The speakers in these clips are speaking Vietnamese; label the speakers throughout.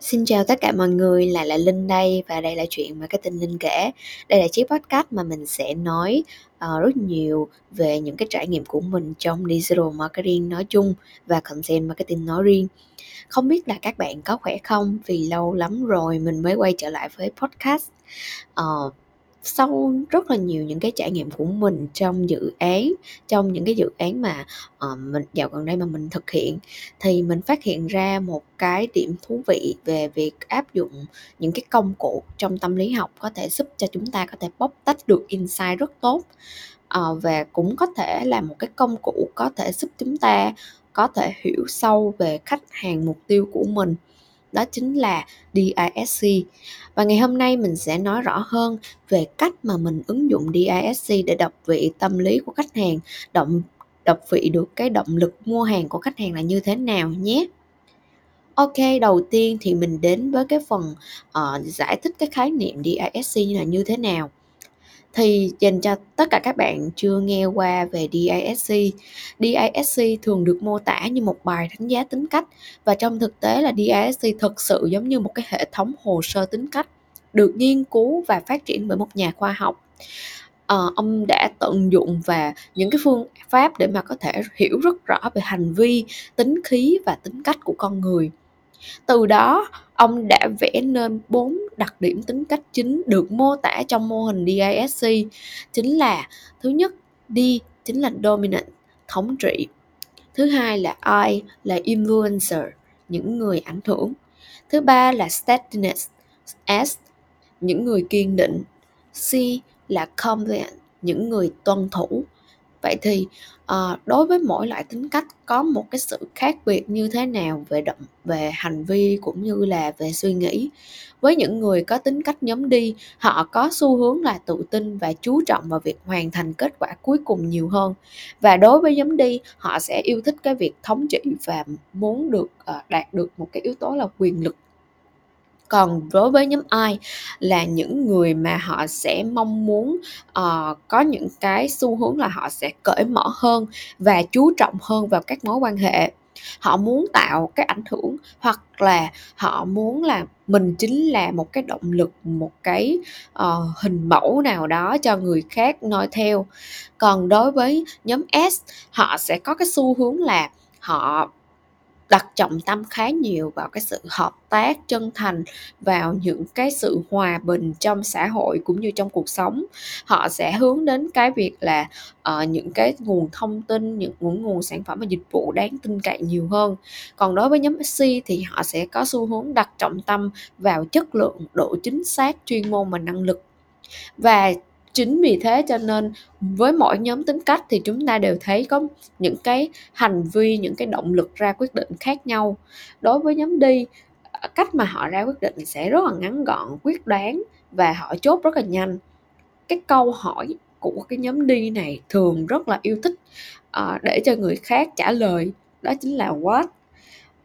Speaker 1: Xin chào tất cả mọi người, lại là Linh đây và đây là chuyện marketing Linh kể. Đây là chiếc podcast mà mình sẽ nói uh, rất nhiều về những cái trải nghiệm của mình trong digital marketing nói chung và content marketing nói riêng. Không biết là các bạn có khỏe không? Vì lâu lắm rồi mình mới quay trở lại với podcast. Uh, sau rất là nhiều những cái trải nghiệm của mình trong dự án trong những cái dự án mà uh, mình dạo gần đây mà mình thực hiện thì mình phát hiện ra một cái điểm thú vị về việc áp dụng những cái công cụ trong tâm lý học có thể giúp cho chúng ta có thể bóc tách được insight rất tốt uh, và cũng có thể là một cái công cụ có thể giúp chúng ta có thể hiểu sâu về khách hàng mục tiêu của mình đó chính là DISC. Và ngày hôm nay mình sẽ nói rõ hơn về cách mà mình ứng dụng DISC để đọc vị tâm lý của khách hàng, động đọc vị được cái động lực mua hàng của khách hàng là như thế nào nhé. Ok, đầu tiên thì mình đến với cái phần uh, giải thích cái khái niệm DISC như là như thế nào thì dành cho tất cả các bạn chưa nghe qua về DISC. DISC thường được mô tả như một bài đánh giá tính cách và trong thực tế là DISC thực sự giống như một cái hệ thống hồ sơ tính cách được nghiên cứu và phát triển bởi một nhà khoa học. Uh, ông đã tận dụng và những cái phương pháp để mà có thể hiểu rất rõ về hành vi, tính khí và tính cách của con người từ đó, ông đã vẽ nên bốn đặc điểm tính cách chính được mô tả trong mô hình DISC chính là thứ nhất D chính là dominant thống trị. Thứ hai là I là influencer những người ảnh hưởng. Thứ ba là steadiness S những người kiên định. C là compliant những người tuân thủ vậy thì uh, đối với mỗi loại tính cách có một cái sự khác biệt như thế nào về động về hành vi cũng như là về suy nghĩ? Với những người có tính cách nhóm đi họ có xu hướng là tự tin và chú trọng vào việc hoàn thành kết quả cuối cùng nhiều hơn. Và đối với nhóm đi họ sẽ yêu thích cái việc thống trị và muốn được uh, đạt được một cái yếu tố là quyền lực còn đối với nhóm ai là những người mà họ sẽ mong muốn uh, có những cái xu hướng là họ sẽ cởi mở hơn và chú trọng hơn vào các mối quan hệ. Họ muốn tạo cái ảnh hưởng hoặc là họ muốn là mình chính là một cái động lực một cái uh, hình mẫu nào đó cho người khác noi theo. Còn đối với nhóm s họ sẽ có cái xu hướng là họ đặt trọng tâm khá nhiều vào cái sự hợp tác chân thành vào những cái sự hòa bình trong xã hội cũng như trong cuộc sống. Họ sẽ hướng đến cái việc là uh, những cái nguồn thông tin những nguồn nguồn sản phẩm và dịch vụ đáng tin cậy nhiều hơn. Còn đối với nhóm C thì họ sẽ có xu hướng đặt trọng tâm vào chất lượng độ chính xác chuyên môn và năng lực. Và chính vì thế cho nên với mỗi nhóm tính cách thì chúng ta đều thấy có những cái hành vi những cái động lực ra quyết định khác nhau. Đối với nhóm đi cách mà họ ra quyết định sẽ rất là ngắn gọn quyết đoán và họ chốt rất là nhanh. Cái câu hỏi của cái nhóm đi này thường rất là yêu thích uh, để cho người khác trả lời đó chính là what.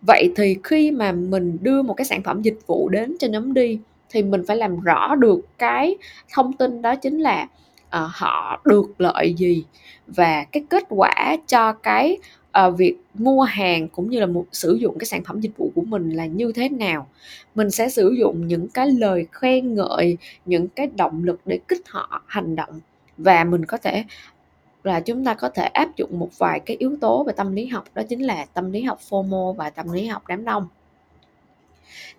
Speaker 1: Vậy thì khi mà mình đưa một cái sản phẩm dịch vụ đến cho nhóm đi thì mình phải làm rõ được cái thông tin đó chính là uh, họ được lợi gì và cái kết quả cho cái uh, việc mua hàng cũng như là một sử dụng cái sản phẩm dịch vụ của mình là như thế nào. Mình sẽ sử dụng những cái lời khen ngợi những cái động lực để kích họ hành động và mình có thể là chúng ta có thể áp dụng một vài cái yếu tố về tâm lý học đó chính là tâm lý học FOMO và tâm lý học đám đông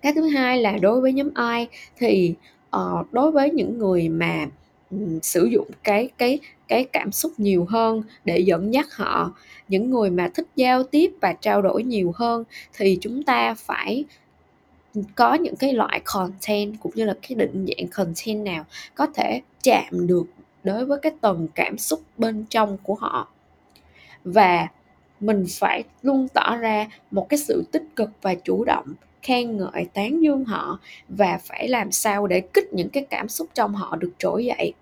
Speaker 1: cái thứ hai là đối với nhóm ai thì uh, đối với những người mà um, sử dụng cái cái cái cảm xúc nhiều hơn để dẫn dắt họ những người mà thích giao tiếp và trao đổi nhiều hơn thì chúng ta phải có những cái loại content cũng như là cái định dạng content nào có thể chạm được đối với cái tầng cảm xúc bên trong của họ. Và mình phải luôn tỏ ra một cái sự tích cực và chủ động khen ngợi tán dương họ và phải làm sao để kích những cái cảm xúc trong họ được trỗi dậy.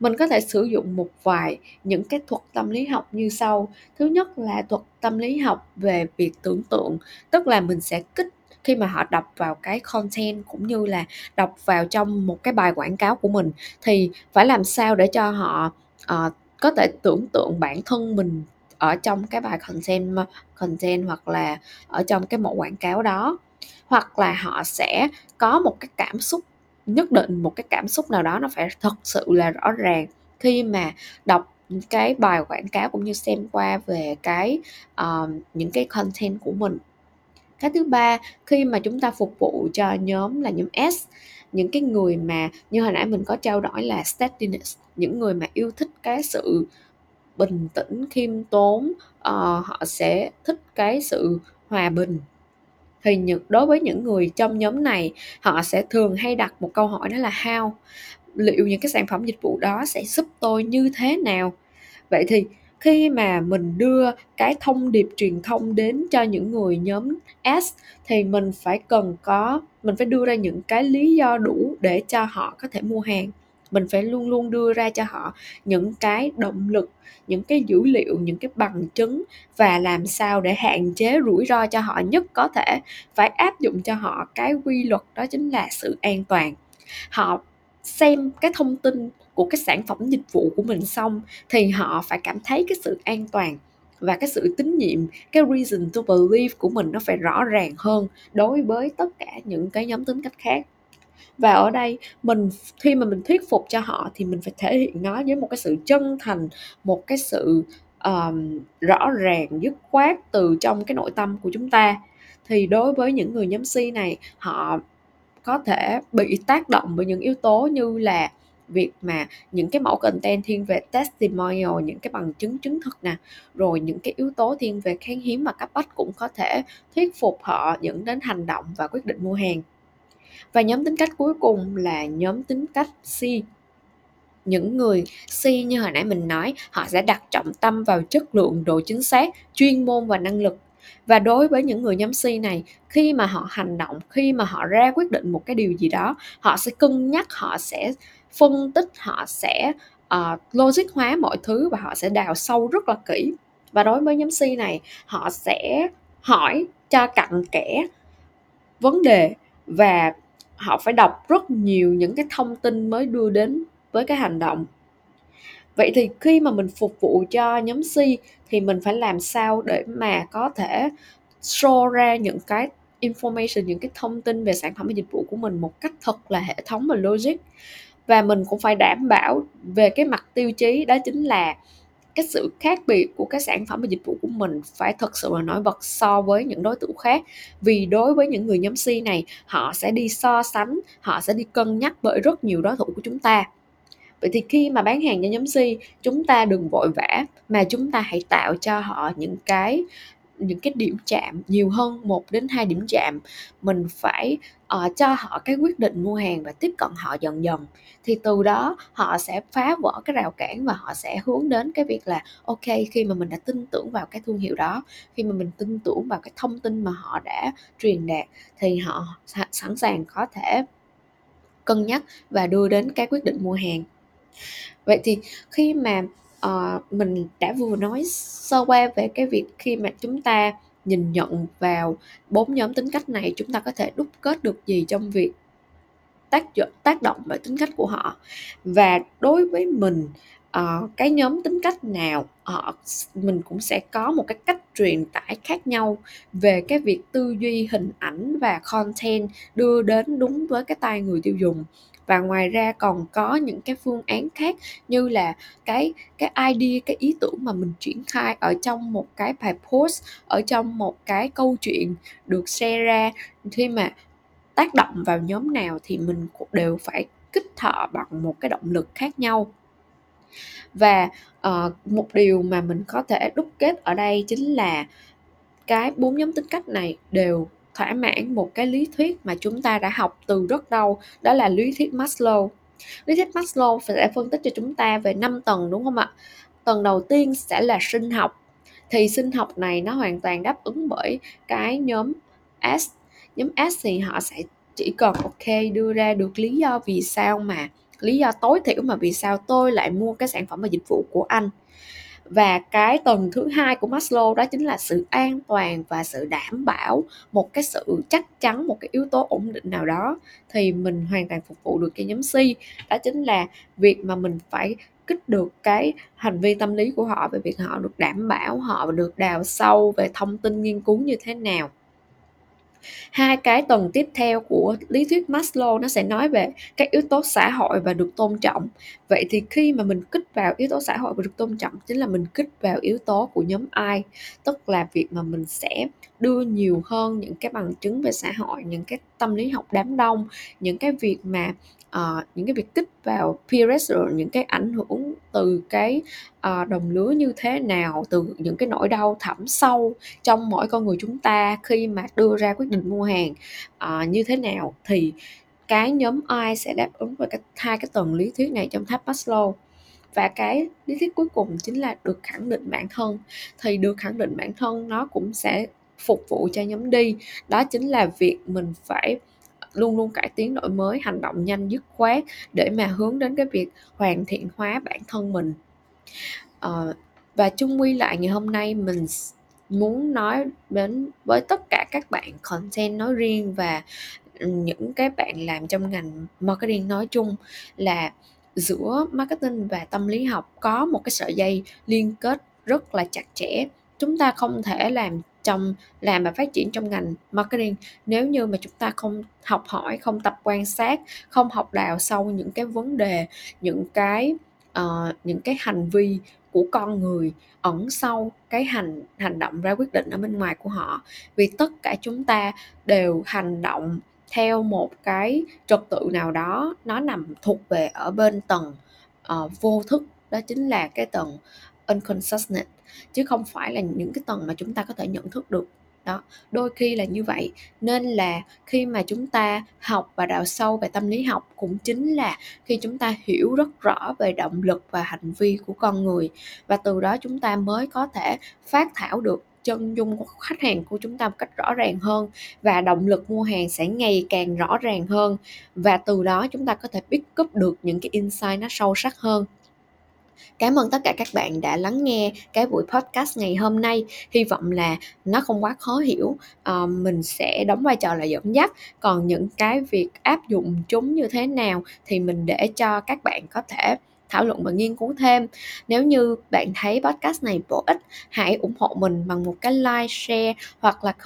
Speaker 1: Mình có thể sử dụng một vài những cái thuật tâm lý học như sau. Thứ nhất là thuật tâm lý học về việc tưởng tượng tức là mình sẽ kích khi mà họ đọc vào cái content cũng như là đọc vào trong một cái bài quảng cáo của mình. Thì phải làm sao để cho họ uh, có thể tưởng tượng bản thân mình ở trong cái bài content content hoặc là ở trong cái mẫu quảng cáo đó. Hoặc là họ sẽ có một cái cảm xúc nhất định một cái cảm xúc nào đó nó phải thật sự là rõ ràng. Khi mà đọc cái bài quảng cáo cũng như xem qua về cái uh, những cái content của mình. Cái thứ ba khi mà chúng ta phục vụ cho nhóm là nhóm S những cái người mà như hồi nãy mình có trao đổi là steadiness những người mà yêu thích cái sự bình tĩnh khiêm tốn uh, họ sẽ thích cái sự hòa bình. Thì những đối với những người trong nhóm này họ sẽ thường hay đặt một câu hỏi đó là how? Liệu những cái sản phẩm dịch vụ đó sẽ giúp tôi như thế nào? Vậy thì khi mà mình đưa cái thông điệp truyền thông đến cho những người nhóm S thì mình phải cần có mình phải đưa ra những cái lý do đủ để cho họ có thể mua hàng mình phải luôn luôn đưa ra cho họ những cái động lực, những cái dữ liệu, những cái bằng chứng và làm sao để hạn chế rủi ro cho họ nhất có thể. Phải áp dụng cho họ cái quy luật, đó chính là sự an toàn. Họ xem cái thông tin của cái sản phẩm dịch vụ của mình xong thì họ phải cảm thấy cái sự an toàn và cái sự tín nhiệm, cái reason to believe của mình nó phải rõ ràng hơn đối với tất cả những cái nhóm tính cách khác và ở đây mình khi mà mình thuyết phục cho họ thì mình phải thể hiện nó với một cái sự chân thành một cái sự um, rõ ràng dứt khoát từ trong cái nội tâm của chúng ta. Thì đối với những người nhóm C này họ có thể bị tác động bởi những yếu tố như là việc mà những cái mẫu content thiên về testimonial những cái bằng chứng chứng thực nè rồi những cái yếu tố thiên về khan hiếm và cấp bách cũng có thể thuyết phục họ dẫn đến hành động và quyết định mua hàng và nhóm tính cách cuối cùng là nhóm tính cách C những người C như hồi nãy mình nói họ sẽ đặt trọng tâm vào chất lượng độ chính xác chuyên môn và năng lực. Và đối với những người nhóm C này khi mà họ hành động khi mà họ ra quyết định một cái điều gì đó họ sẽ cân nhắc họ sẽ phân tích họ sẽ uh, logic hóa mọi thứ và họ sẽ đào sâu rất là kỹ. Và đối với nhóm C này họ sẽ hỏi cho cặn kẽ vấn đề và họ phải đọc rất nhiều những cái thông tin mới đưa đến với cái hành động. Vậy thì khi mà mình phục vụ cho nhóm C thì mình phải làm sao để mà có thể show ra những cái information, những cái thông tin về sản phẩm và dịch vụ của mình một cách thật là hệ thống và logic? Và mình cũng phải đảm bảo về cái mặt tiêu chí, đó chính là cái sự khác biệt của cái sản phẩm và dịch vụ của mình phải thật sự là nổi bật so với những đối tượng khác. Vì đối với những người nhóm C này, họ sẽ đi so sánh, họ sẽ đi cân nhắc bởi rất nhiều đối thủ của chúng ta. Vậy thì khi mà bán hàng cho nhóm C, chúng ta đừng vội vã, mà chúng ta hãy tạo cho họ những cái những cái điểm chạm nhiều hơn một đến hai điểm chạm mình phải uh, cho họ cái quyết định mua hàng và tiếp cận họ dần dần. Thì từ đó họ sẽ phá vỡ cái rào cản và họ sẽ hướng đến cái việc là ok khi mà mình đã tin tưởng vào cái thương hiệu đó khi mà mình tin tưởng vào cái thông tin mà họ đã truyền đạt thì họ sẵn sàng có thể cân nhắc và đưa đến cái quyết định mua hàng. Vậy thì khi mà uh, mình đã vừa nói sơ qua về cái việc khi mà chúng ta nhìn nhận vào bốn nhóm tính cách này chúng ta có thể đúc kết được gì trong việc tác tác động vào tính cách của họ. Và đối với mình uh, cái nhóm tính cách nào họ mình cũng sẽ có một cái cách truyền tải khác nhau về cái việc tư duy hình ảnh và content đưa đến đúng với cái tai người tiêu dùng và ngoài ra còn có những cái phương án khác như là cái cái idea cái ý tưởng mà mình triển khai ở trong một cái bài post ở trong một cái câu chuyện được share ra. Khi mà tác động vào nhóm nào thì mình cũng đều phải kích thọ bằng một cái động lực khác nhau. Và uh, một điều mà mình có thể đúc kết ở đây chính là cái bốn nhóm tính cách này đều thỏa mãn một cái lý thuyết mà chúng ta đã học từ rất lâu, đó là lý thuyết Maslow. Lý thuyết Maslow sẽ phân tích cho chúng ta về 5 tầng, đúng không ạ? Tầng đầu tiên sẽ là sinh học. Thì sinh học này nó hoàn toàn đáp ứng bởi cái nhóm S. Nhóm S thì họ sẽ chỉ cần, ok, đưa ra được lý do vì sao mà, lý do tối thiểu mà vì sao tôi lại mua cái sản phẩm và dịch vụ của anh và cái tầng thứ hai của Maslow đó chính là sự an toàn và sự đảm bảo một cái sự chắc chắn, một cái yếu tố ổn định nào đó. Thì mình hoàn toàn phục vụ được cái nhóm C. Đó chính là việc mà mình phải kích được cái hành vi tâm lý của họ về việc họ được đảm bảo, họ được đào sâu về thông tin nghiên cứu như thế nào. Hai cái tầng tiếp theo của lý thuyết Maslow nó sẽ nói về các yếu tố xã hội và được tôn trọng. Vậy thì khi mà mình kích vào yếu tố xã hội và được tôn trọng chính là mình kích vào yếu tố của nhóm ai tức là việc mà mình sẽ đưa nhiều hơn những cái bằng chứng về xã hội, những cái tâm lý học đám đông, những cái việc mà uh, những cái việc kích vào peer pressure, những cái ảnh hưởng từ cái uh, đồng lứa như thế nào, từ những cái nỗi đau thẳm sâu trong mỗi con người chúng ta khi mà đưa ra quyết định mua hàng uh, như thế nào thì cái nhóm ai sẽ đáp ứng với cái hai cái tầng lý thuyết này trong tháp Maslow. Và cái lý thuyết cuối cùng chính là được khẳng định bản thân thì được khẳng định bản thân nó cũng sẽ phục vụ cho nhóm đi. Đó chính là việc mình phải luôn luôn cải tiến đổi mới hành động nhanh dứt khoát để mà hướng đến cái việc hoàn thiện hóa bản thân mình. À, và chung quy lại ngày hôm nay mình muốn nói đến với tất cả các bạn content nói riêng và ừ, những cái bạn làm trong ngành marketing nói chung là giữa marketing và tâm lý học có một cái sợi dây liên kết rất là chặt chẽ. Chúng ta không thể làm trong làm và phát triển trong ngành marketing. Nếu như mà chúng ta không học hỏi không tập quan sát không học đào sâu những cái vấn đề những cái uh, những cái hành vi của con người ẩn sau cái hành hành động ra quyết định ở bên ngoài của họ vì tất cả chúng ta đều hành động theo một cái trật tự nào đó nó nằm thuộc về ở bên tầng uh, vô thức. Đó chính là cái tầng unconsciousness, chứ không phải là những cái tầng mà chúng ta có thể nhận thức được. Đó, đôi khi là như vậy. Nên là khi mà chúng ta học và đào sâu về tâm lý học cũng chính là khi chúng ta hiểu rất rõ về động lực và hành vi của con người, và từ đó chúng ta mới có thể phát thảo được chân dung của khách hàng của chúng ta một cách rõ ràng hơn, và động lực mua hàng sẽ ngày càng rõ ràng hơn, và từ đó chúng ta có thể pick up được những cái insight nó sâu sắc hơn. Cảm ơn tất cả các bạn đã lắng nghe cái buổi podcast ngày hôm nay. Hy vọng là nó không quá khó hiểu. À, mình sẽ đóng vai trò là dẫn dắt. Còn những cái việc áp dụng chúng như thế nào thì mình để cho các bạn có thể thảo luận và nghiên cứu thêm. Nếu như bạn thấy podcast này bổ ích, hãy ủng hộ mình bằng một cái like, share hoặc là comment